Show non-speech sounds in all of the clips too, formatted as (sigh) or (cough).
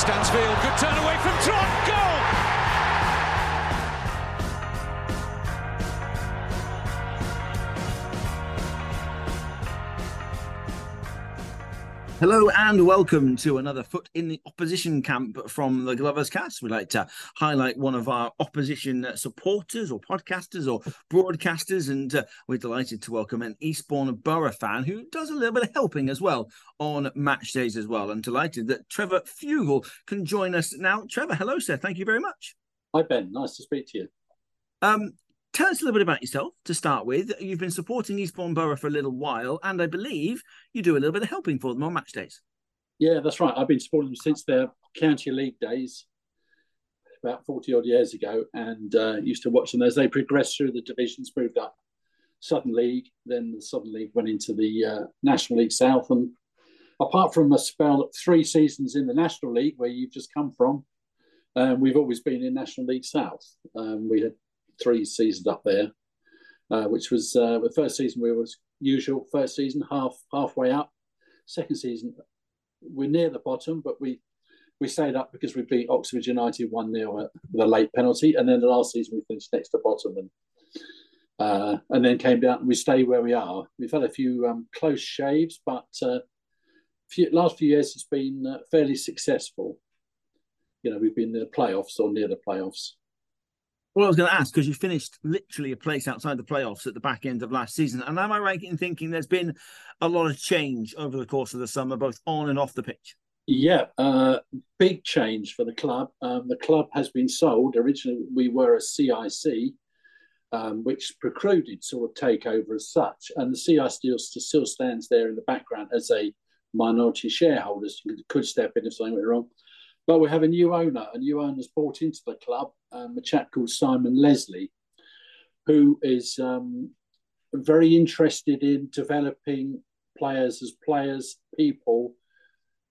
Stansfield, good turn away from Trot. Goal. Hello and welcome to another foot in the opposition camp from the Gloverscast. We'd like to highlight one of our opposition supporters or podcasters or broadcasters, and uh, we're delighted to welcome an Eastbourne Borough fan who does a little bit of helping as well on match days as well. I'm delighted that Trevor Fuggle can join us now. Trevor, hello, sir. Thank you very much. Hi, Ben. Nice to speak to you. Um, tell us a little bit about yourself to start with. You've been supporting Eastbourne Borough for a little while, and I believe you do a little bit of helping for them on match days. Yeah, that's right. I've been supporting them since their county league days, about forty odd years ago, and uh, used to watch them as they progressed through the divisions, moved up Southern League, then the Southern League went into the uh, National League South, and apart from a spell of three seasons in the National League where you've just come from, um, we've always been in National League South. Um, we had three seasons up there, uh, which was uh, the first season we was usual. First season half halfway up. Second season we're near the bottom, but we we stayed up because we beat Oxford United one 0 with a late penalty, and then the last season we finished next to bottom and. Uh, and then came down. We stay where we are. We've had a few um, close shaves, but uh, few, last few years it's been uh, fairly successful. You know, we've been in the playoffs or near the playoffs. Well, I was going to ask because you finished literally a place outside the playoffs at the back end of last season. And am I right in thinking there's been a lot of change over the course of the summer, both on and off the pitch? Yeah, uh, big change for the club. Um, the club has been sold. Originally, we were a CIC, um, which precluded sort of takeover as such. And the CIC still, still stands there in the background as a minority shareholder. You could step in if something went wrong. But we have a new owner. A new owner's bought into the club, um, a chap called Simon Leslie, who is um, very interested in developing players as players, people,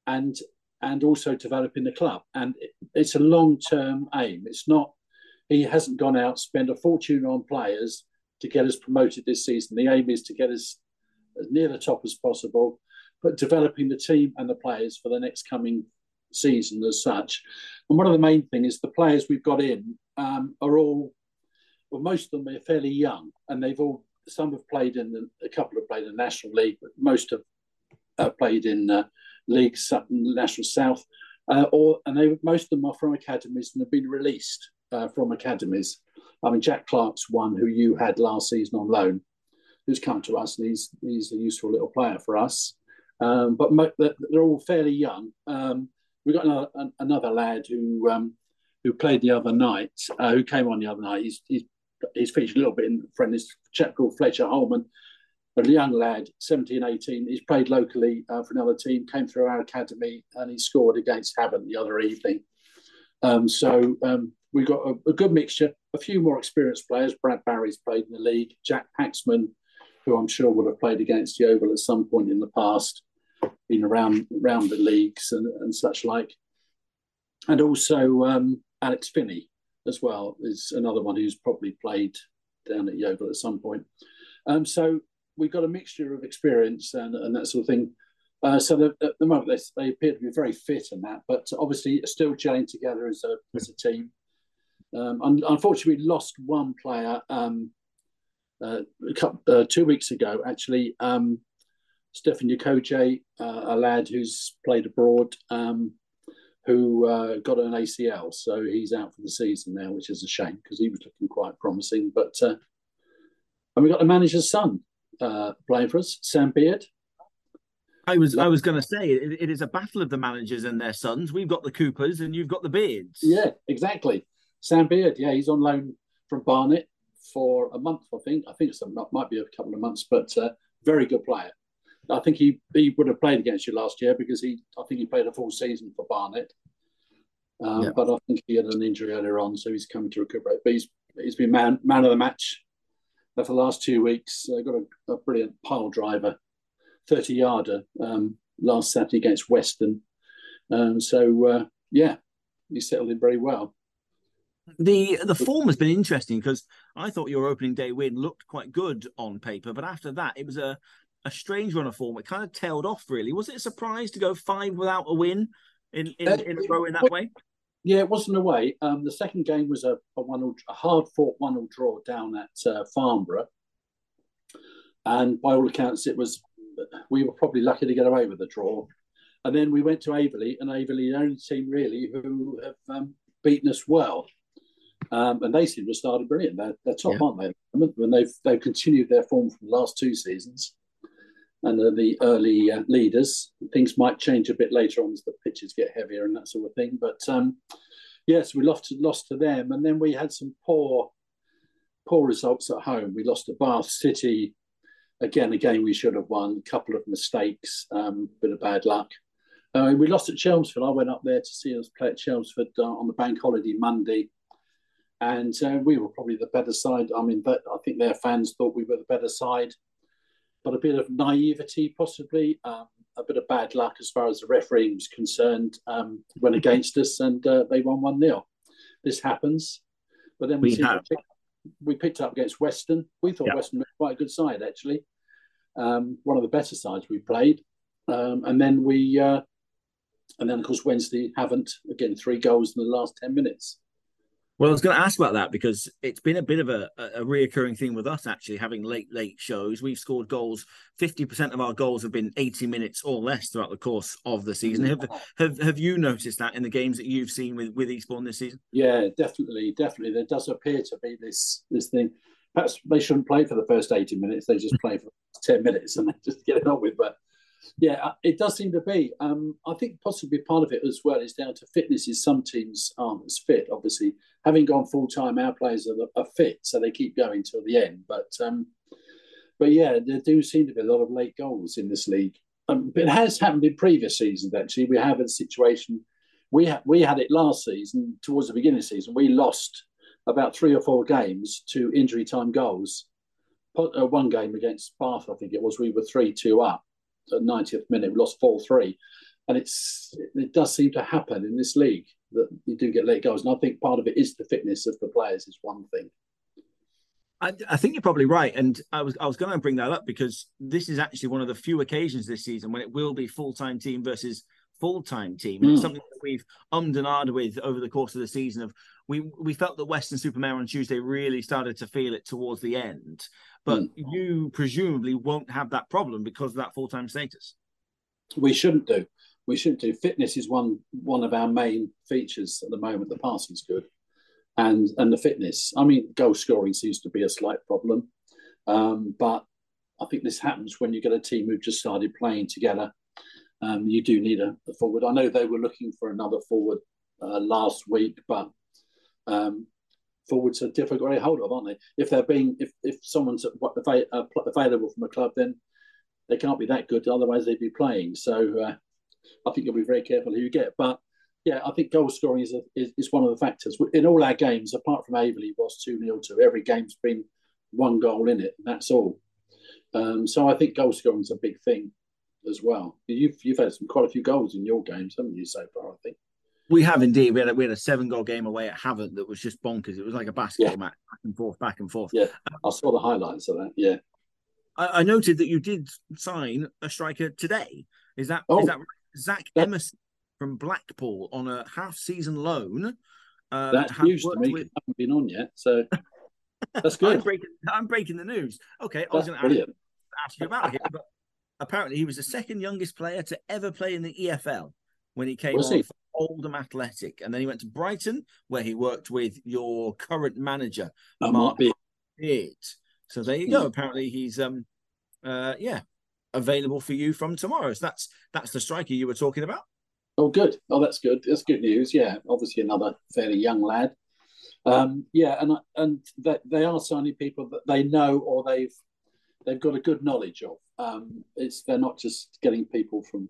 and and also developing the club. And it's a long term aim. It's not. He hasn't gone out spent a fortune on players to get us promoted this season. The aim is to get us as near the top as possible, but developing the team and the players for the next coming season as such. And one of the main things is the players we've got in um, are all, well, most of them are fairly young, and they've all some have played in the, a couple have played in the National League, but most have uh, played in uh, leagues, National South, uh, or and they most of them are from academies and have been released uh, from academies. I mean, Jack Clark's one who you had last season on loan, who's come to us, and he's he's a useful little player for us. Um, but mo- they're all fairly young. Um, we got another, another lad who um, who played the other night, uh, who came on the other night. He's, he's he's featured a little bit in friend. This chap called Fletcher Holman, a young lad, 17, 18. He's played locally uh, for another team, came through our academy, and he scored against Havant the other evening. Um, so um, we got a, a, good mixture. A few more experienced players. Brad Barry's played in the league. Jack Paxman, who I'm sure would have played against Yeovil at some point in the past been around around the leagues and, and such like. And also um, Alex Finney as well is another one who's probably played down at Yeovil at some point. Um, so we've got a mixture of experience and, and that sort of thing. Uh, so the, at the moment they, they appear to be very fit in that, but obviously still gelling together as a as a team. Um, unfortunately, we lost one player um, uh, couple, uh, two weeks ago. Actually, um, Stefan Yakoje, uh, a lad who's played abroad, um, who uh, got an ACL, so he's out for the season now, which is a shame because he was looking quite promising. But uh, and we got the manager's son uh, playing for us, Sam Beard. I was I was going to say it, it is a battle of the managers and their sons. We've got the Coopers and you've got the Beards. Yeah, exactly. Sam Beard, yeah, he's on loan from Barnet for a month, I think. I think it might be a couple of months, but uh, very good player. I think he, he would have played against you last year because he I think he played a full season for Barnet. Um, yeah. But I think he had an injury earlier on, so he's coming to recuperate. But he's he's been man man of the match for the last two weeks. Uh, got a, a, brilliant pile driver, thirty yarder um, last Saturday against Weston. Um, so uh, yeah, he settled in very well. The the form has been interesting because I thought your opening day win looked quite good on paper, but after that it was a a strange run of form. It kind of tailed off, really. Was it a surprise to go five without a win in, in, uh, in a row in that way? Yeah, it wasn't a way. Um, the second game was a, a one a hard fought one all draw down at uh, Farnborough, and by all accounts, it was we were probably lucky to get away with the draw. And then we went to Aveley, and Aveley, the only team really who have um, beaten us well. Um, and they seem to have started brilliant. They're, they're top, yeah. aren't they? And they've they've continued their form from the last two seasons and are the early uh, leaders. Things might change a bit later on as the pitches get heavier and that sort of thing. But um, yes, we lost to, lost to them, and then we had some poor poor results at home. We lost to Bath City. Again, a game we should have won. A couple of mistakes, um, bit of bad luck. Uh, we lost at Chelmsford. I went up there to see us play at Chelmsford uh, on the bank holiday Monday, and uh, we were probably the better side. I mean, I think their fans thought we were the better side but a bit of naivety, possibly, um, a bit of bad luck as far as the referee was concerned, um, went against us, and uh, they won one 0 This happens, but then we we, pick, we picked up against Weston. We thought yep. Weston was quite a good side actually, um, one of the better sides we played, um, and then we. Uh, and then, of course, Wednesday haven't, again three goals in the last ten minutes. Well, I was going to ask about that because it's been a bit of a, a reoccurring thing with us actually having late, late shows. We've scored goals. 50% of our goals have been 80 minutes or less throughout the course of the season. Have, have, have you noticed that in the games that you've seen with, with Eastbourne this season? Yeah, definitely. Definitely. There does appear to be this, this thing. Perhaps they shouldn't play for the first 80 minutes. They just play for 10 minutes and they just get it on with. But yeah, uh, it does seem to be. Um, I think possibly part of it as well is down to fitness. Is some teams aren't as fit. Obviously, having gone full time, our players are, are, fit, so they keep going till the end. But um, but yeah, there do seem to be a lot of late goals in this league. Um, it has happened in previous seasons. Actually, we have a situation. We ha- we had it last season towards the beginning of the season. We lost about three or four games to injury time goals. Uh, one game against Bath, I think it was, we were three two up 90th minute, we lost 4 3. And it's it does seem to happen in this league that you do get late goals. And I think part of it is the fitness of the players, is one thing. I, I, think you're probably right, and I was I was going to bring that up because this is actually one of the few occasions this season when it will be full time team versus full time team. Mm. It's something that we've ummed and ahed with over the course of the season. Of we we felt that Weston-super-Mare on Tuesday really started to feel it towards the end. But mm. you presumably won't have that problem because of that full time status. We shouldn't do. We shouldn't do. Fitness is one one of our main features at the moment. The passing's good, and and the fitness. I mean, goal scoring seems to be a slight problem, um, but I think this happens when you get a team who've just started playing together. Um, you do need a, a, forward. I know they were looking for another forward uh, last week, but um, forwards are difficult to hold of, aren't they? If they're being, if, if someone's available from a club, then they can't be that good. Otherwise, they'd be playing. So uh, I think you'll be very careful who you get. But yeah, I think goal scoring is, a, is, is one of the factors in all our games. Apart from Aveley, was two 0 to every game's been one goal in it. And that's all. Um, so I think goal scoring is a big thing as well. You've you've had some quite a few goals in your games, haven't you, so far? I think. We have indeed. We had a, we had a seven goal game away at Havant that was just bonkers. It was like a basketball yeah. match, back and forth, back and forth. Yeah, I saw the highlights of that. Yeah, I, I noted that you did sign a striker today. Is that oh, is that Zach that, Emerson from Blackpool on a half season loan? Um, that's news to me. With... I haven't been on yet, so (laughs) that's good. I'm breaking, I'm breaking the news. Okay, I was going to ask, ask you about him, but apparently he was the second youngest player to ever play in the EFL when he came on he? Oldham Athletic, and then he went to Brighton where he worked with your current manager, that Mark Beard. So there you go. Hmm. Apparently he's um uh yeah available for you from tomorrow. So that's that's the striker you were talking about. Oh, good. Oh, that's good. That's good news. Yeah, obviously another fairly young lad. Um, yeah, and and they, they are signing people that they know or they've they've got a good knowledge of. Um, it's they're not just getting people from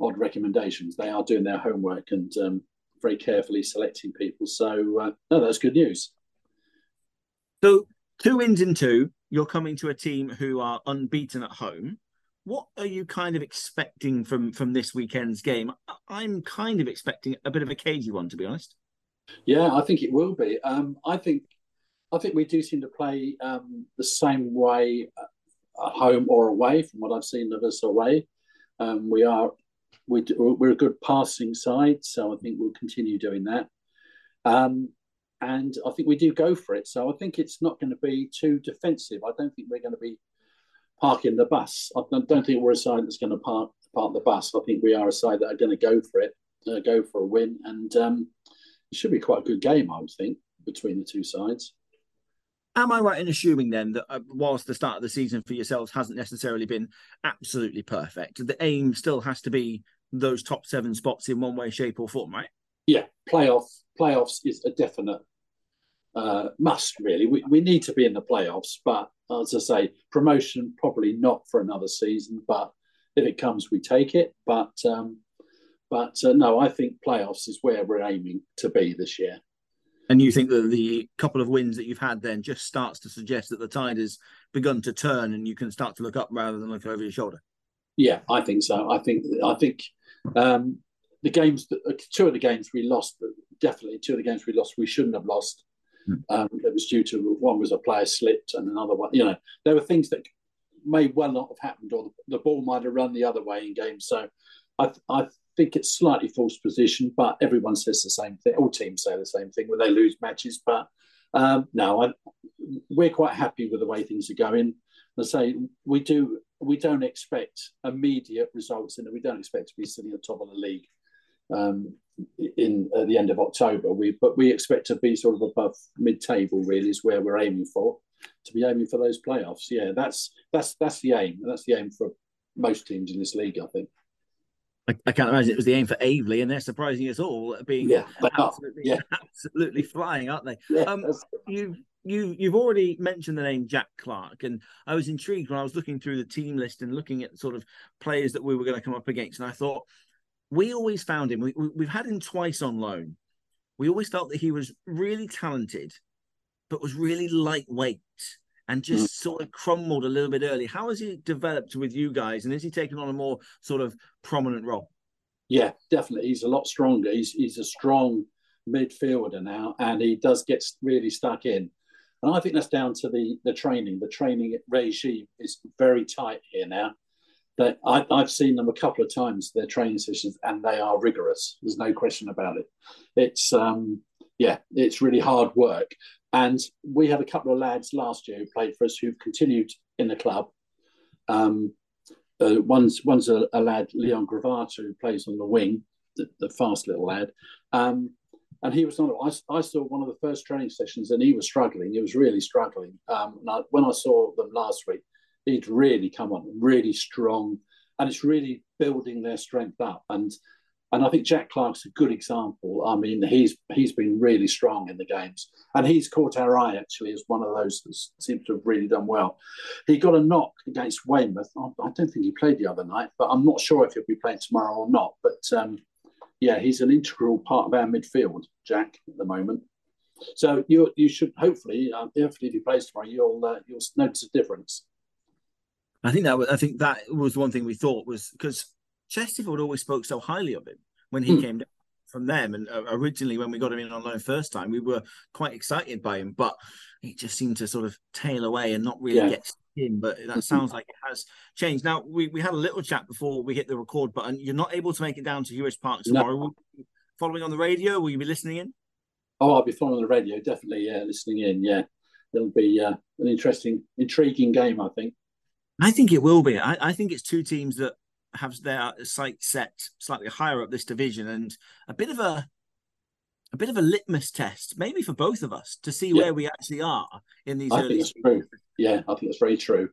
odd recommendations. They are doing their homework and um, very carefully selecting people. So uh, no, that's good news. So two wins in two. You're coming to a team who are unbeaten at home. What are you kind of expecting from from this weekend's game? I'm kind of expecting a bit of a cagey one, to be honest. Yeah, I think it will be. Um, I think I think we do seem to play um, the same way at home or away. From what I've seen of us away, um, we are we do, we're a good passing side, so I think we'll continue doing that. Um, and I think we do go for it. So I think it's not going to be too defensive. I don't think we're going to be parking the bus. I don't think we're a side that's going to park park the bus. I think we are a side that are going to go for it, uh, go for a win, and um, it should be quite a good game, I would think, between the two sides. Am I right in assuming then that uh, whilst the start of the season for yourselves hasn't necessarily been absolutely perfect, the aim still has to be those top seven spots in one way, shape, or form, right? Yeah, playoffs. Playoffs is a definite uh, must. Really, we we need to be in the playoffs, but as I say, promotion probably not for another season. But if it comes, we take it. But um, but uh, no, I think playoffs is where we're aiming to be this year. And you think that the couple of wins that you've had then just starts to suggest that the tide has begun to turn and you can start to look up rather than look over your shoulder? Yeah, I think so. I think I think um, the games, uh, two of the games we lost, but definitely two of the games we lost, we shouldn't have lost. Mm. Um, it was due to one was a player slipped and another one. You know, there were things that may well not have happened, or the, the ball might have run the other way in games. So, I, I think it's slightly false position, but everyone says the same thing. All teams say the same thing when they lose matches. But um, no, I, we're quite happy with the way things are going. I say we do we don't expect immediate results in it. We don't expect to be sitting at the top of the league um, in uh, the end of October. We but we expect to be sort of above mid-table. Really, is where we're aiming for. To be aiming for those playoffs. Yeah, that's that's that's the aim. That's the aim for most teams in this league. I think. I, I, can't imagine it was the aim for Aveley, and they're surprising us all being yeah, absolutely, yeah. (laughs) absolutely flying, aren't they? Yeah, um, you you you've already mentioned the name Jack Clark, and I was intrigued when I was looking through the team list and looking at sort of players that we were going to come up against, and I thought we always found him. We, we, have had him twice on loan. We always felt that he was really talented, but was really lightweight and just mm. sort of crumbled a little bit early. How has he developed with you guys, and is he taking on a more sort of prominent role? Yeah, definitely. He's a lot stronger. He's he's a strong midfielder now, and he does get really stuck in. And I think that's down to the the training. The training regime is very tight here now. That I, have seen them a couple of times their training sessions, and they are rigorous. There's no question about it. It's um, yeah, it's really hard work. And we had a couple of lads last year who played for us who've continued in the club. Um, uh, one's one's a, a, lad, Leon Gravato, who plays on the wing, the, the fast little lad. Um, and he was not. I, I, saw one of the first training sessions, and he was struggling. He was really struggling. Um, I, when I saw them last week, he'd really come on, really strong, and it's really building their strength up. And and I think Jack Clark's a good example. I mean, he's he's been really strong in the games, and he's caught our eye actually as one of those that seems to have really done well. He got a knock against Weymouth. I don't think he played the other night, but I'm not sure if he'll be playing tomorrow or not. But um, yeah, he's an integral part of our midfield, Jack, at the moment. So you you should hopefully, uh, if he plays tomorrow, you'll uh, you'll notice a difference. I think that was, I think that was one thing we thought was because Chesterfield always spoke so highly of him when he mm. came down from them. And uh, originally, when we got him in on loan first time, we were quite excited by him, but he just seemed to sort of tail away and not really yeah. get in. But that sounds like it has changed. Now, we, we had a little chat before we hit the record button. You're not able to make it down to Huish Park tomorrow. No. Following on the radio, will you be listening in? Oh, I'll be following the radio, definitely. Yeah, listening in. Yeah, it'll be uh, an interesting, intriguing game. I think. I think it will be. I, I think it's two teams that have their sight set slightly higher up this division and a bit of a a bit of a litmus test, maybe for both of us, to see yeah. where we actually are in these I early. Think it's true. Yeah, I think it's very true.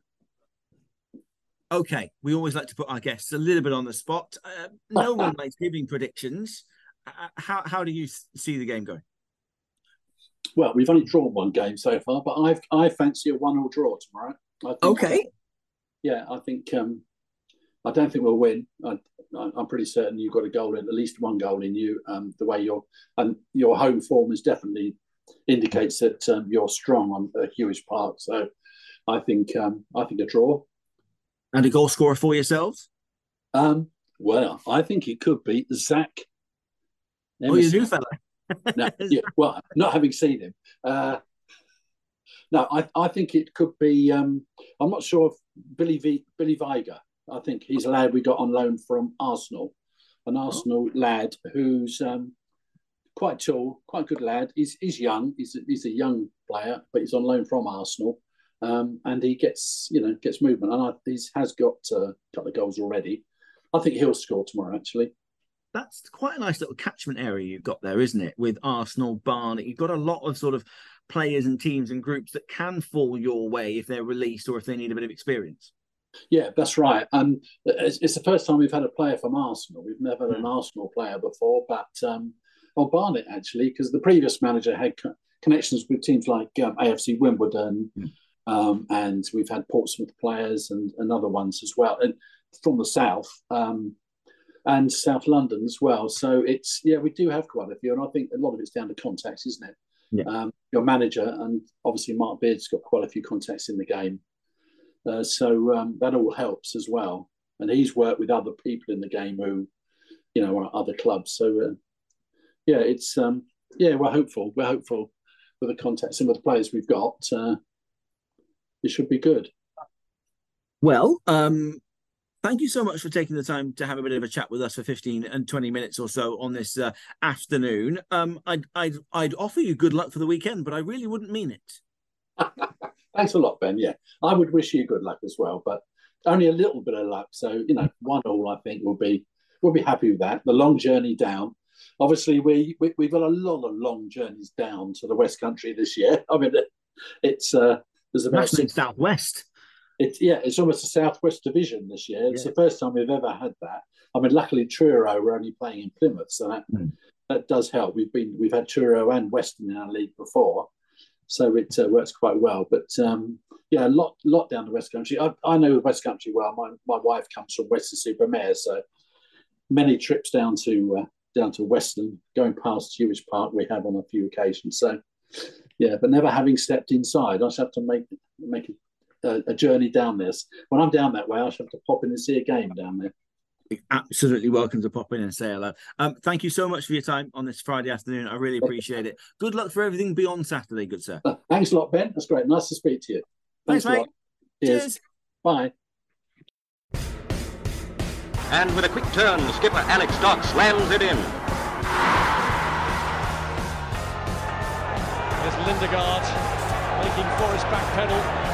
Okay, we always like to put our guests a little bit on the spot. Uh, no (laughs) one likes giving predictions. Uh, how how do you see the game going? Well, we've only drawn one game so far, but I've I fancy a one-all draw tomorrow. okay. yeah, I think um, I don't think we'll win. I, am pretty certain you've got a goal in, at least one goal in you. Um, the way your and your home form is definitely indicates that um, you're strong on uh, Huish Park. So I think um, I think a draw. And a goal scorer for yourselves? Um, well, I think it could be Zach. Oh, you new fella. (laughs) no, (laughs) yeah, well, not having seen him. Uh, no, I, I think it could be. Um, I'm not sure if Billy v, Billy Vigar I think he's a lad we got on loan from Arsenal, an Arsenal oh. lad who's um, quite tall, quite good lad. He's, he's young. He's a, he's a young player, but he's on loan from Arsenal, um, and he gets you know gets movement. And I, he has got uh, a couple of goals already. I think he'll score tomorrow. Actually, that's quite a nice little catchment area you've got there, isn't it? With Arsenal, Barnet, you've got a lot of sort of players and teams and groups that can fall your way if they're released or if they need a bit of experience. Yeah, that's right. Um, it's, it's, the first time we've had a player from Arsenal. We've never had an mm. Arsenal player before, but um, well, Barnet actually, because the previous manager had co- connections with teams like um, AFC Wimbledon, mm. um, and we've had Portsmouth players and, and other ones as well, and from the south um, and South London as well. So it's yeah, we do have quite a few, and I think a lot of it's down to contacts, isn't it? Yeah. Um, your manager and obviously Mark Beard's got quite a few contacts in the game. Uh, so um, that all helps as well. And he's worked with other people in the game who, you know, are other clubs. So uh, yeah, it's um, yeah, we're hopeful. We're hopeful with the contacts and with the players we've got. Uh, it should be good. Well, um, thank you so much for taking the time to have a bit of a chat with us for 15 and 20 minutes or so on this uh, afternoon. Um, I'd, I'd, I'd offer you good luck for the weekend, but I really wouldn't mean it. (laughs) Thanks a lot, Ben. Yeah, I would wish you good luck as well, but only a little bit of luck. So you know, one all I think will be we'll be happy with that. The long journey down. Obviously, we, we we've got a lot of long journeys down to the West Country this year. (laughs) I mean, it's uh, there's about six, southwest. It's yeah, it's almost a southwest division this year. It's yeah. the first time we've ever had that. I mean, luckily Truro were only playing in Plymouth, so that mm. that does help. We've been we've had Truro and Weston in our league before, so it uh, works quite well. But um, yeah, a lot lot down the West Country. I, I know the West Country well. My my wife comes from Weston-super-Mare, so many trips down to uh, down to Weston, going past Huish Park, we have on a few occasions. So yeah, but never having stepped inside, I shall have to make make a, a journey down this. When I'm down that way, I shall have to pop in and see a game down there absolutely welcome to pop in and say hello. Um, thank you so much for your time on this Friday afternoon. I really appreciate it. Good luck for everything beyond Saturday, good sir. (laughs) Thanks a lot, Ben. That's great. Nice to speak to you. Thanks, Thanks mate. Cheers. Cheers. Bye. And with a quick turn, skipper Alex Dock slams it in. There's Lindegaard making Forest back pedal.